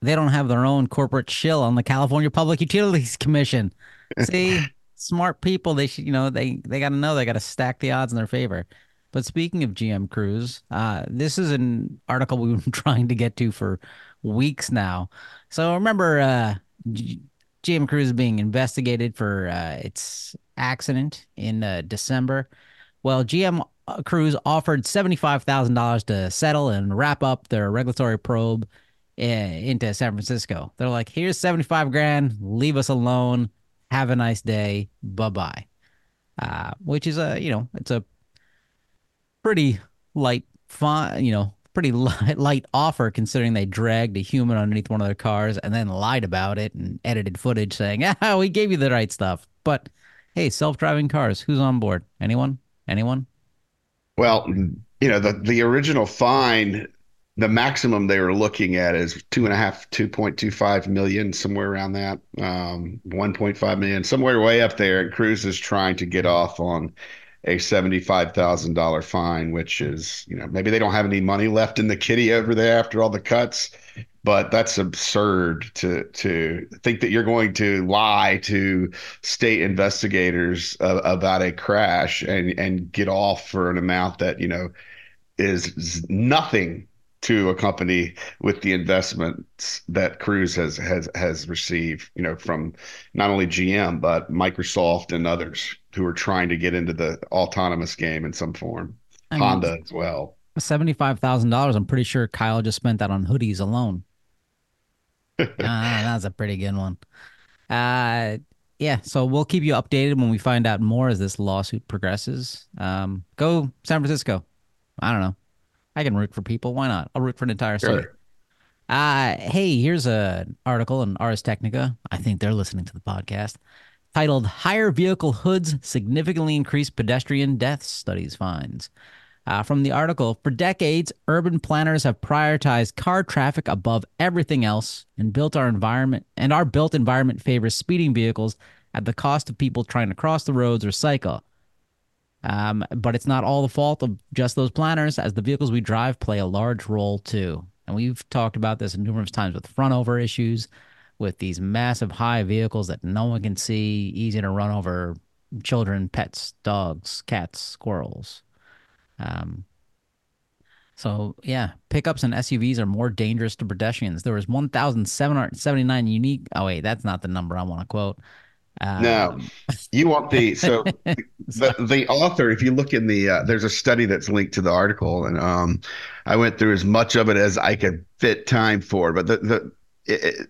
They don't have their own corporate shill on the California Public Utilities Commission. See, smart people, they should, you know, they they got to know they got to stack the odds in their favor. But speaking of GM Cruise, uh, this is an article we've been trying to get to for weeks now. So remember, uh, G- GM Cruise is being investigated for uh, its accident in uh, December. Well, GM uh, Cruise offered $75,000 to settle and wrap up their regulatory probe into San Francisco. They're like, here's 75 grand, leave us alone. Have a nice day. Bye bye. Uh, which is a, you know, it's a pretty light fine, you know, pretty light, light offer considering they dragged a human underneath one of their cars and then lied about it and edited footage saying, "Ah, we gave you the right stuff." But hey, self-driving cars, who's on board? Anyone? Anyone? Well, you know, the the original fine, the maximum they were looking at is two and a half, two point two five million, somewhere around that, um, one point five million, somewhere way up there. And Cruise is trying to get off on a seventy-five thousand dollar fine, which is, you know, maybe they don't have any money left in the kitty over there after all the cuts, but that's absurd to to think that you're going to lie to state investigators uh, about a crash and and get off for an amount that you know is nothing to a company with the investments that Cruise has has has received, you know, from not only GM but Microsoft and others who are trying to get into the autonomous game in some form. I mean, Honda as well. Seventy-five thousand dollars. I'm pretty sure Kyle just spent that on hoodies alone. ah, that's a pretty good one. Uh, yeah. So we'll keep you updated when we find out more as this lawsuit progresses. Um, go San Francisco. I don't know. I can root for people. Why not? I'll root for an entire city. Uh, hey, here's an article in Ars Technica. I think they're listening to the podcast. Titled Higher Vehicle Hoods Significantly Increase Pedestrian Deaths Studies Finds. Uh, from the article, for decades, urban planners have prioritized car traffic above everything else and built our environment and our built environment favors speeding vehicles at the cost of people trying to cross the roads or cycle. Um, but it's not all the fault of just those planners, as the vehicles we drive play a large role too. And we've talked about this numerous times with front over issues, with these massive high vehicles that no one can see, easy to run over children, pets, dogs, cats, squirrels. Um, so yeah, pickups and SUVs are more dangerous to pedestrians. There was 1,779 unique. Oh wait, that's not the number I want to quote. Um, No, you want the so the the author. If you look in the uh, there's a study that's linked to the article, and um, I went through as much of it as I could fit time for. But the the it, it-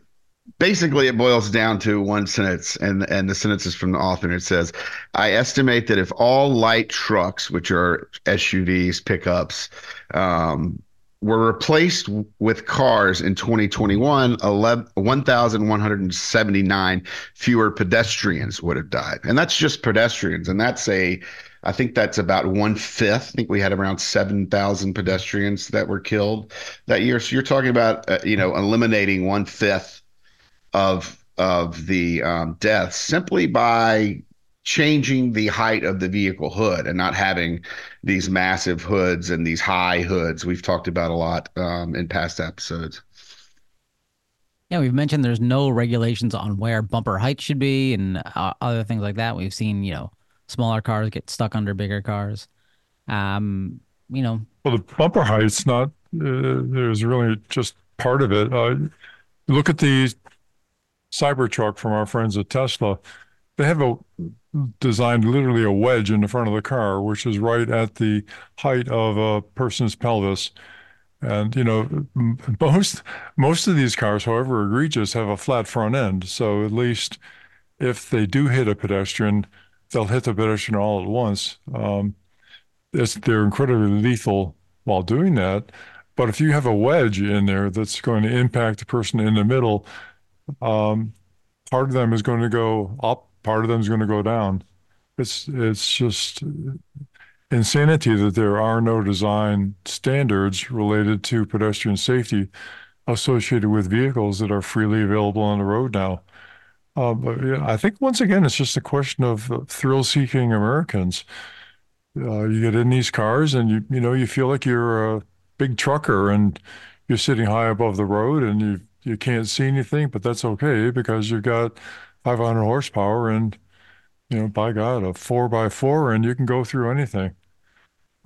basically it boils down to one sentence, and and the sentence is from the author, and it says, "I estimate that if all light trucks, which are SUVs, pickups, um, were replaced with cars in 2021, 11 1,179 fewer pedestrians would have died. And that's just pedestrians. And that's a, I think that's about one fifth. I think we had around 7,000 pedestrians that were killed that year. So you're talking about, uh, you know, eliminating one fifth of of the um, deaths simply by changing the height of the vehicle hood and not having these massive hoods and these high hoods we've talked about a lot um, in past episodes. Yeah, we've mentioned there's no regulations on where bumper height should be and uh, other things like that. We've seen, you know, smaller cars get stuck under bigger cars. Um, you know, Well, the bumper height's not, uh, there's really just part of it. Uh, look at the Cybertruck from our friends at Tesla. They have a designed literally a wedge in the front of the car, which is right at the height of a person's pelvis. And you know, most most of these cars, however egregious, have a flat front end. So at least if they do hit a pedestrian, they'll hit the pedestrian all at once. Um, they're incredibly lethal while doing that. But if you have a wedge in there that's going to impact the person in the middle, um, part of them is going to go up, part of them is going to go down. It's it's just insanity that there are no design standards related to pedestrian safety associated with vehicles that are freely available on the road now. Uh, but yeah, I think once again, it's just a question of thrill-seeking Americans. Uh, you get in these cars and you you know you feel like you're a big trucker and you're sitting high above the road and you you can't see anything, but that's okay because you've got 500 horsepower and you know by God a four by four and you can go through anything.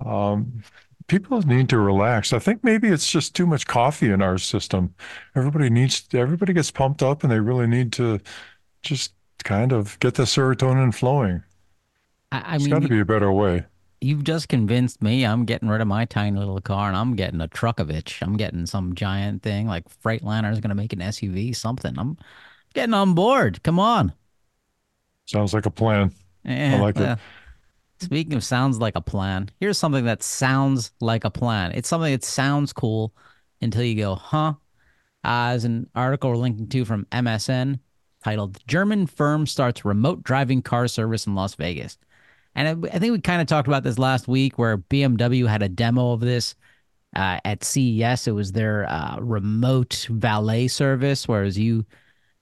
Um, people need to relax. I think maybe it's just too much coffee in our system. Everybody needs everybody gets pumped up and they really need to just kind of get the serotonin flowing. I, I It's mean, got to be a better way. you've just convinced me. I'm getting rid of my tiny little car and I'm getting a Truckovich. I'm getting some giant thing like Freightliner is going to make an SUV, something. I'm getting on board. Come on. Sounds like a plan. Eh, like it. Speaking of sounds like a plan, here's something that sounds like a plan. It's something that sounds cool until you go, huh? Uh, as an article we're linking to from MSN titled German Firm Starts Remote Driving Car Service in Las Vegas. And I, I think we kind of talked about this last week where BMW had a demo of this uh, at CES. It was their uh, remote valet service, whereas you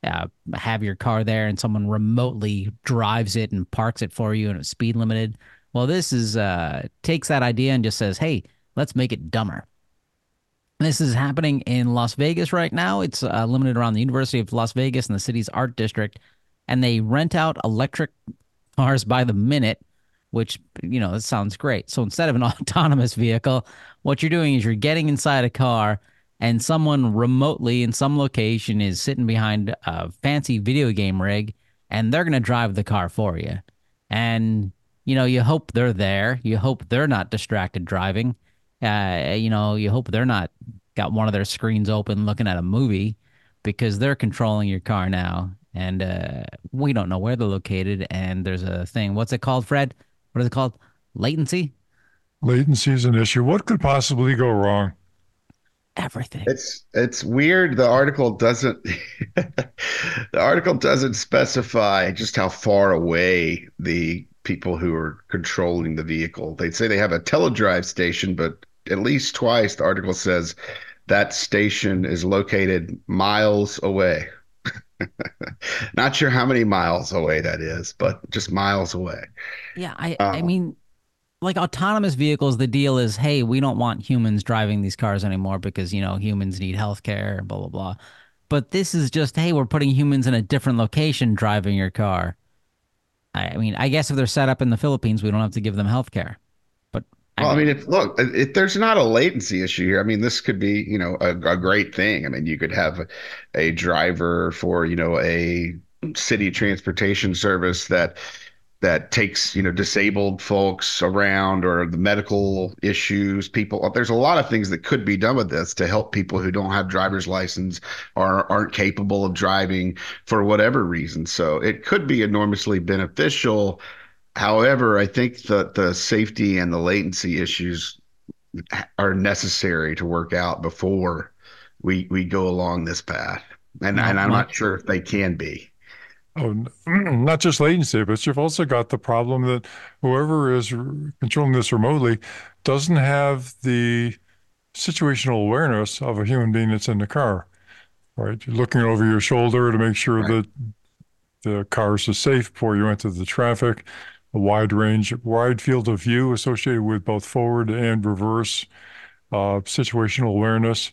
uh, have your car there and someone remotely drives it and parks it for you and it's speed limited. Well, this is uh, takes that idea and just says, hey, let's make it dumber. This is happening in Las Vegas right now. It's uh, limited around the University of Las Vegas and the city's art district, and they rent out electric cars by the minute, which you know that sounds great. So instead of an autonomous vehicle, what you're doing is you're getting inside a car, and someone remotely in some location is sitting behind a fancy video game rig, and they're gonna drive the car for you. And you know you hope they're there. You hope they're not distracted driving uh, you know, you hope they're not got one of their screens open looking at a movie because they're controlling your car now. And uh, we don't know where they're located. And there's a thing. What's it called, Fred? What is it called? Latency? Latency is an issue. What could possibly go wrong? Everything. It's it's weird. The article doesn't the article doesn't specify just how far away the people who are controlling the vehicle. They say they have a teledrive station, but at least twice the article says that station is located miles away. Not sure how many miles away that is, but just miles away. Yeah, I I um, mean like autonomous vehicles the deal is hey, we don't want humans driving these cars anymore because, you know, humans need healthcare, blah blah blah. But this is just hey, we're putting humans in a different location driving your car. I mean, I guess if they're set up in the Philippines, we don't have to give them healthcare. I well, mean, I mean, if look, if there's not a latency issue here, I mean, this could be, you know, a, a great thing. I mean, you could have a, a driver for, you know, a city transportation service that that takes you know disabled folks around or the medical issues people there's a lot of things that could be done with this to help people who don't have driver's license or aren't capable of driving for whatever reason so it could be enormously beneficial However, I think that the safety and the latency issues are necessary to work out before we we go along this path. And, and I'm not sure if they can be. Oh, not just latency, but you've also got the problem that whoever is controlling this remotely doesn't have the situational awareness of a human being that's in the car. Right, you're looking over your shoulder to make sure right. that the cars are safe before you enter the traffic a wide range, wide field of view associated with both forward and reverse uh, situational awareness.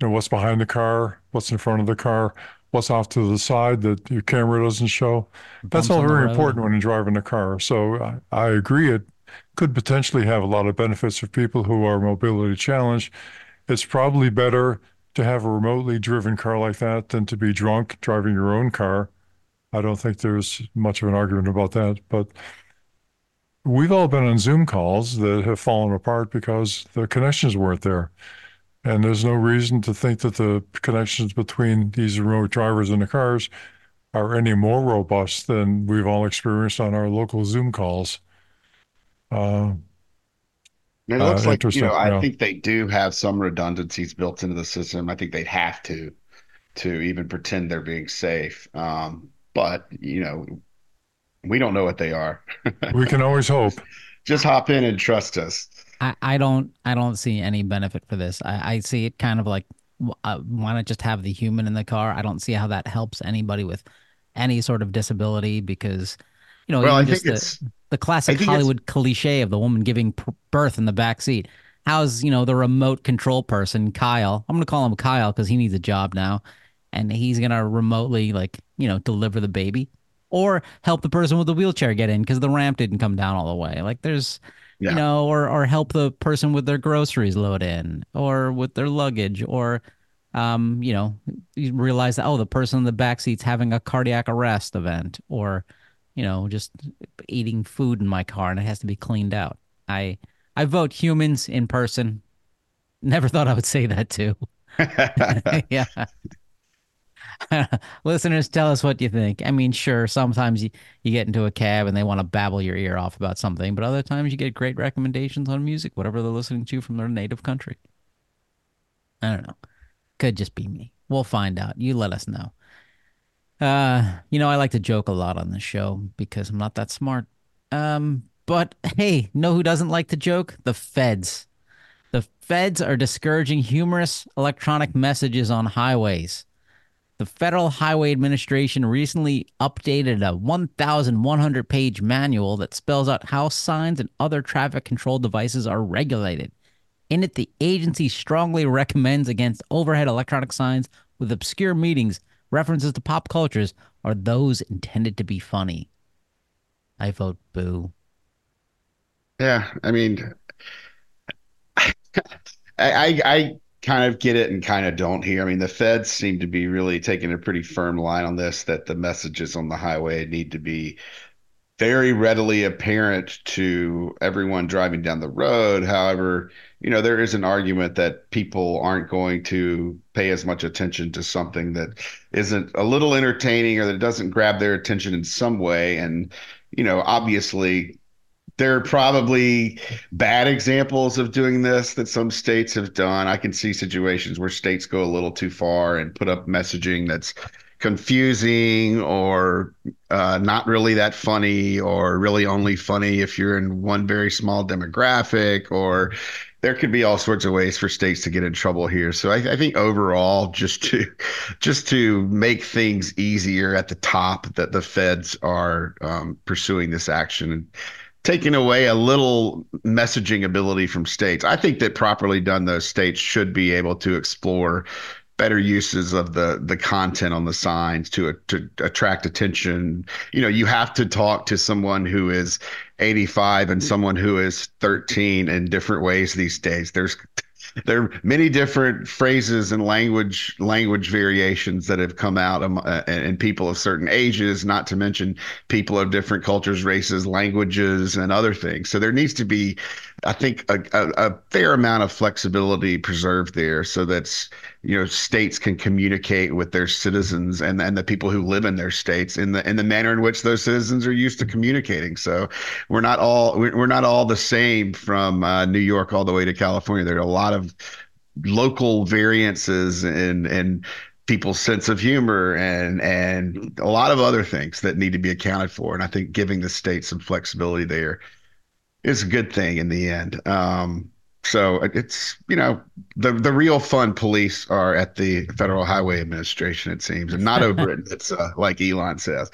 You know, what's behind the car, what's in front of the car, what's off to the side that your camera doesn't show. That's all very important when you're driving a car. So I, I agree it could potentially have a lot of benefits for people who are mobility challenged. It's probably better to have a remotely driven car like that than to be drunk driving your own car. I don't think there's much of an argument about that. But we've all been on Zoom calls that have fallen apart because the connections weren't there. And there's no reason to think that the connections between these remote drivers and the cars are any more robust than we've all experienced on our local Zoom calls. Uh, it looks uh, like you know. I think they do have some redundancies built into the system. I think they'd have to to even pretend they're being safe. Um, but you know, we don't know what they are. we can always hope. Just hop in and trust us. I, I don't I don't see any benefit for this. I, I see it kind of like uh, why not just have the human in the car? I don't see how that helps anybody with any sort of disability because you know well, I think it's, the, the classic Hollywood cliche of the woman giving birth in the back seat. How's you know the remote control person Kyle? I'm gonna call him Kyle because he needs a job now, and he's gonna remotely like you know deliver the baby or help the person with the wheelchair get in because the ramp didn't come down all the way. Like there's, yeah. you know, or or help the person with their groceries load in, or with their luggage, or, um, you know, you realize that oh, the person in the back seat's having a cardiac arrest event, or, you know, just eating food in my car and it has to be cleaned out. I I vote humans in person. Never thought I would say that too. yeah. Listeners, tell us what you think. I mean, sure, sometimes you, you get into a cab and they want to babble your ear off about something, but other times you get great recommendations on music, whatever they're listening to from their native country. I don't know. Could just be me. We'll find out. You let us know. Uh, you know, I like to joke a lot on this show because I'm not that smart. Um, but hey, know who doesn't like to joke? The feds. The feds are discouraging humorous electronic messages on highways. The Federal Highway Administration recently updated a 1,100 page manual that spells out how signs and other traffic control devices are regulated. In it, the agency strongly recommends against overhead electronic signs with obscure meanings, references to pop cultures, or those intended to be funny. I vote boo. Yeah, I mean, I, I, I kind of get it and kind of don't here. I mean, the feds seem to be really taking a pretty firm line on this that the messages on the highway need to be very readily apparent to everyone driving down the road. However, you know, there is an argument that people aren't going to pay as much attention to something that isn't a little entertaining or that doesn't grab their attention in some way. And, you know, obviously there are probably bad examples of doing this that some states have done. I can see situations where states go a little too far and put up messaging that's confusing or uh, not really that funny or really only funny if you're in one very small demographic or there could be all sorts of ways for states to get in trouble here. So I, I think overall, just to just to make things easier at the top, that the feds are um, pursuing this action taking away a little messaging ability from states. I think that properly done, those states should be able to explore better uses of the the content on the signs to to attract attention. You know, you have to talk to someone who is 85 and someone who is 13 in different ways these days. There's there are many different phrases and language language variations that have come out uh, and people of certain ages not to mention people of different cultures races languages and other things. So there needs to be i think a, a, a fair amount of flexibility preserved there so that's you know states can communicate with their citizens and and the people who live in their states in the in the manner in which those citizens are used to communicating. So we're not all we're not all the same from uh, New York all the way to California. There are a lot of local variances and and people's sense of humor and and a lot of other things that need to be accounted for. And I think giving the state some flexibility there is a good thing in the end um, so it's you know the the real fun police are at the Federal Highway Administration, it seems, and not over it. It's uh, like Elon says.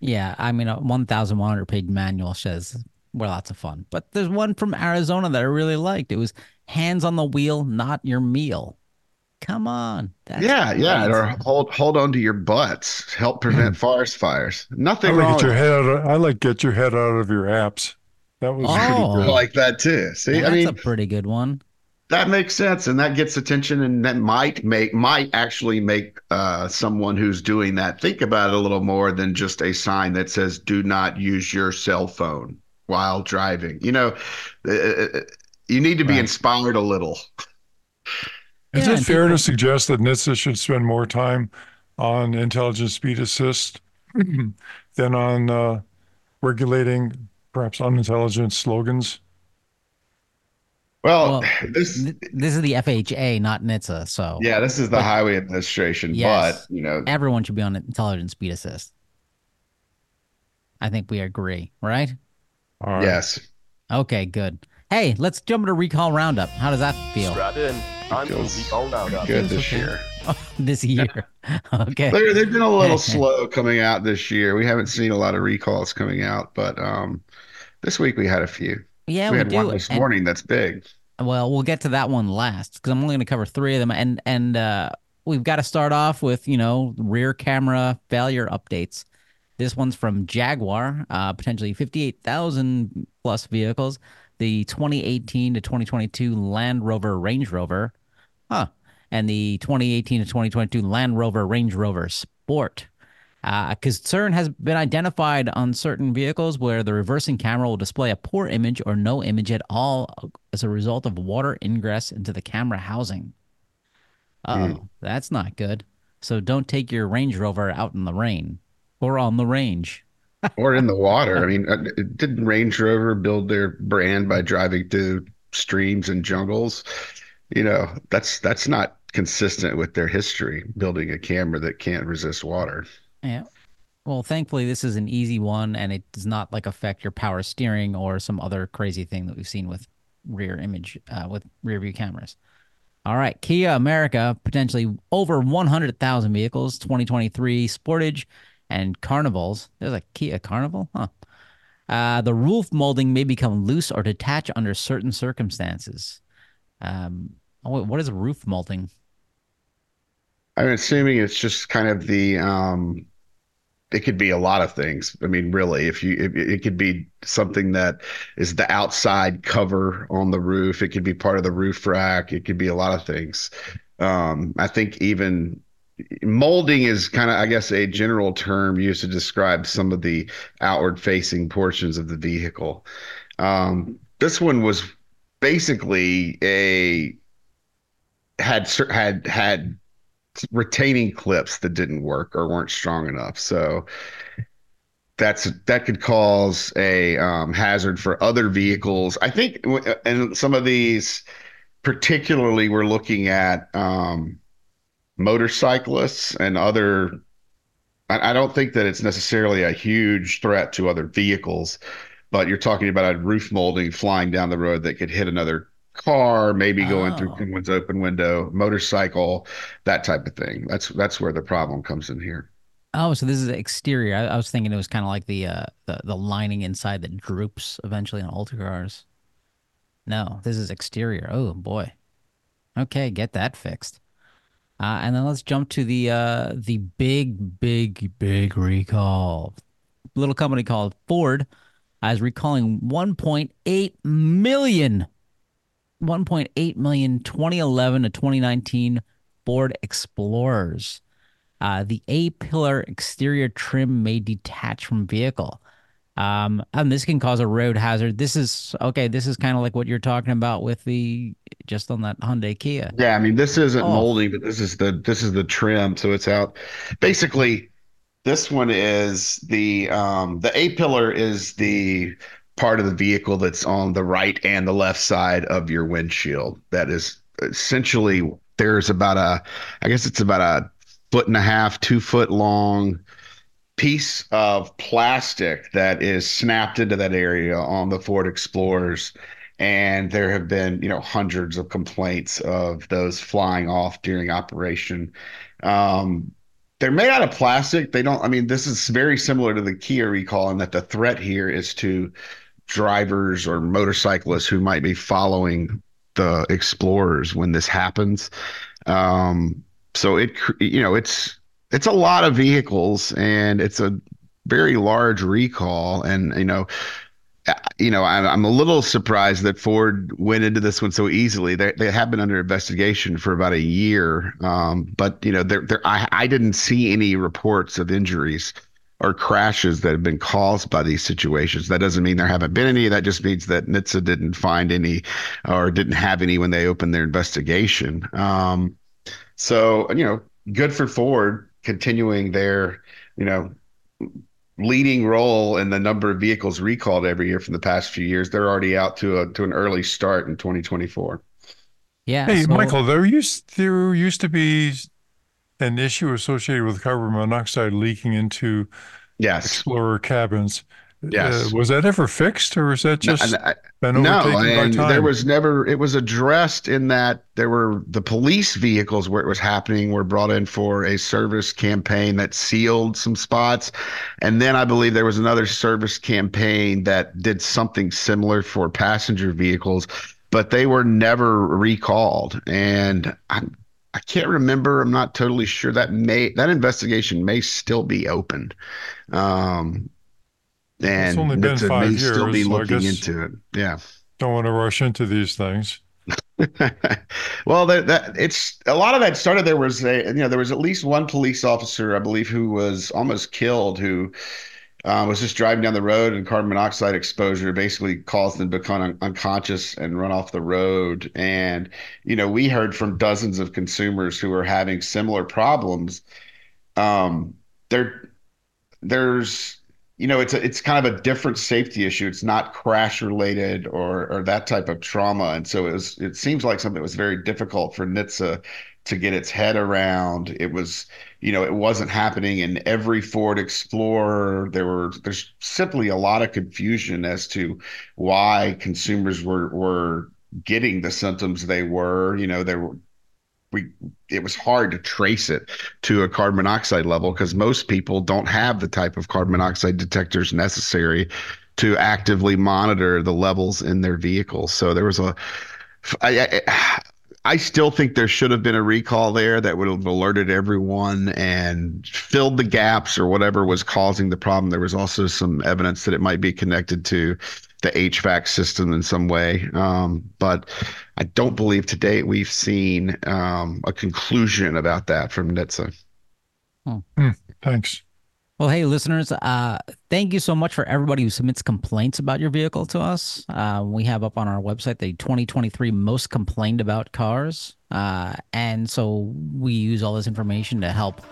Yeah, I mean, a 1,100 page manual says we're lots of fun. But there's one from Arizona that I really liked. It was hands on the wheel, not your meal. Come on. yeah, great. yeah. Or hold hold on to your butts. Help prevent forest fires. Nothing I like wrong. Get your head out of, I like get your head out of your apps. That was oh, pretty good. I like that too. See, I mean, a pretty good one. That makes sense, and that gets attention, and that might make might actually make uh, someone who's doing that think about it a little more than just a sign that says "Do not use your cell phone while driving." You know, uh, uh, uh you need to be right. inspired a little. Is yeah, it fair to suggest that NHTSA should spend more time on intelligent speed assist than on uh, regulating perhaps unintelligent slogans? Well, well this this is the FHA, not NHTSA. So yeah, this is the but, Highway Administration. Yes, but you know, everyone should be on intelligent speed assist. I think we agree, right? right? Yes. Okay, good. Hey, let's jump into recall roundup. How does that feel? Strap in. I'm recall roundup. Good this year. This year. okay. They're, they've been a little slow coming out this year. We haven't seen a lot of recalls coming out, but um, this week we had a few. Yeah, we, we had do. one this and, morning that's big. Well, we'll get to that one last because I'm only going to cover three of them, and and uh, we've got to start off with you know rear camera failure updates. This one's from Jaguar, uh, potentially 58,000 plus vehicles. The 2018 to 2022 Land Rover Range Rover, huh? And the 2018 to 2022 Land Rover Range Rover Sport. Uh, concern has been identified on certain vehicles where the reversing camera will display a poor image or no image at all as a result of water ingress into the camera housing. Oh, mm. that's not good. So don't take your Range Rover out in the rain or on the range. or in the water. I mean, uh, didn't Range Rover build their brand by driving through streams and jungles? You know, that's that's not consistent with their history, building a camera that can't resist water. Yeah. Well, thankfully, this is an easy one, and it does not like affect your power steering or some other crazy thing that we've seen with rear image uh, with rear view cameras. All right, Kia America potentially over 100,000 vehicles, 2023 Sportage and Carnivals. There's a Kia Carnival, huh? Uh, the roof molding may become loose or detach under certain circumstances. Um, what is roof molding? I'm assuming it's just kind of the um it could be a lot of things. I mean, really, if you if, it could be something that is the outside cover on the roof. It could be part of the roof rack. It could be a lot of things. Um, I think even molding is kind of, I guess, a general term used to describe some of the outward facing portions of the vehicle. Um, this one was basically a had had had retaining clips that didn't work or weren't strong enough. So that's that could cause a um, hazard for other vehicles. I think, and some of these, particularly, we're looking at um, motorcyclists and other. I, I don't think that it's necessarily a huge threat to other vehicles, but you're talking about a roof molding flying down the road that could hit another car, maybe going oh. through someone's open window, motorcycle, that type of thing. That's that's where the problem comes in here. Oh, so this is exterior. I, I was thinking it was kind of like the uh the, the lining inside that droops eventually on Ultra cars. No, this is exterior. Oh boy. Okay, get that fixed. Uh, and then let's jump to the uh the big, big, big recall. Little company called Ford is recalling 1.8 million 1.8 million 2011 to 2019 Ford Explorers. Uh, the A pillar exterior trim may detach from vehicle. Um, and this can cause a road hazard. This is okay. This is kind of like what you're talking about with the just on that Hyundai Kia. Yeah, I mean this isn't oh. molding, but this is the this is the trim, so it's out. Basically, this one is the um, the A pillar is the part of the vehicle that's on the right and the left side of your windshield. That is essentially there's about a, I guess it's about a foot and a half, two foot long piece of plastic that is snapped into that area on the Ford Explorers. And there have been, you know, hundreds of complaints of those flying off during operation. Um, they're made out of plastic. They don't, I mean, this is very similar to the Kia recall in that the threat here is to drivers or motorcyclists who might be following the explorers when this happens. Um, so it you know it's it's a lot of vehicles and it's a very large recall and you know uh, you know I'm, I'm a little surprised that Ford went into this one so easily. They they have been under investigation for about a year, um, but you know there there I I didn't see any reports of injuries or crashes that have been caused by these situations. That doesn't mean there haven't been any. That just means that NHTSA didn't find any or didn't have any when they opened their investigation. Um, so, you know, good for Ford continuing their, you know, leading role in the number of vehicles recalled every year from the past few years. They're already out to a to an early start in 2024. Yeah. Hey, so- Michael, there used there used to be an issue associated with carbon monoxide leaking into yes. Explorer cabins. Yes. Uh, was that ever fixed, or is that just no, been no, and there was never. It was addressed in that there were the police vehicles where it was happening were brought in for a service campaign that sealed some spots, and then I believe there was another service campaign that did something similar for passenger vehicles, but they were never recalled. And I'm I can't remember. I'm not totally sure. That may that investigation may still be open. Um, and it's only been NHTSA five may years, still be so looking into it. Yeah. Don't want to rush into these things. well, that, that it's a lot of that started. There was a you know there was at least one police officer I believe who was almost killed who uh, was just driving down the road and carbon monoxide exposure basically caused them to become un- unconscious and run off the road. And, you know, we heard from dozens of consumers who are having similar problems. Um, there, there's, you know, it's a, it's kind of a different safety issue. It's not crash related or or that type of trauma. And so it was, it seems like something that was very difficult for NHTSA to get its head around. It was, you know, it wasn't happening in every Ford Explorer. There were there's simply a lot of confusion as to why consumers were were getting the symptoms they were. You know, there were we it was hard to trace it to a carbon monoxide level because most people don't have the type of carbon monoxide detectors necessary to actively monitor the levels in their vehicles. So there was a I, I, I still think there should have been a recall there that would have alerted everyone and filled the gaps or whatever was causing the problem. There was also some evidence that it might be connected to the HVAC system in some way. Um, but I don't believe to date we've seen um, a conclusion about that from NHTSA. Hmm, thanks. Well, hey, listeners, uh, thank you so much for everybody who submits complaints about your vehicle to us. Uh, we have up on our website the 2023 most complained about cars. Uh, and so we use all this information to help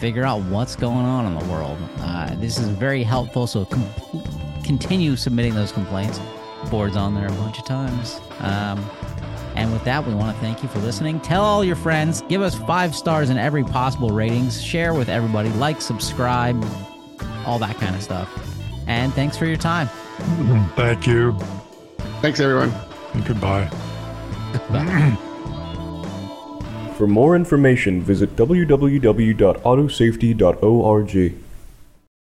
figure out what's going on in the world. Uh, this is very helpful. So com- continue submitting those complaints. Ford's on there a bunch of times. Um, and with that, we want to thank you for listening. Tell all your friends, give us five stars in every possible ratings, share with everybody, like, subscribe, all that kind of stuff. And thanks for your time. Thank you. Thanks, everyone. And goodbye. For more information, visit www.autosafety.org.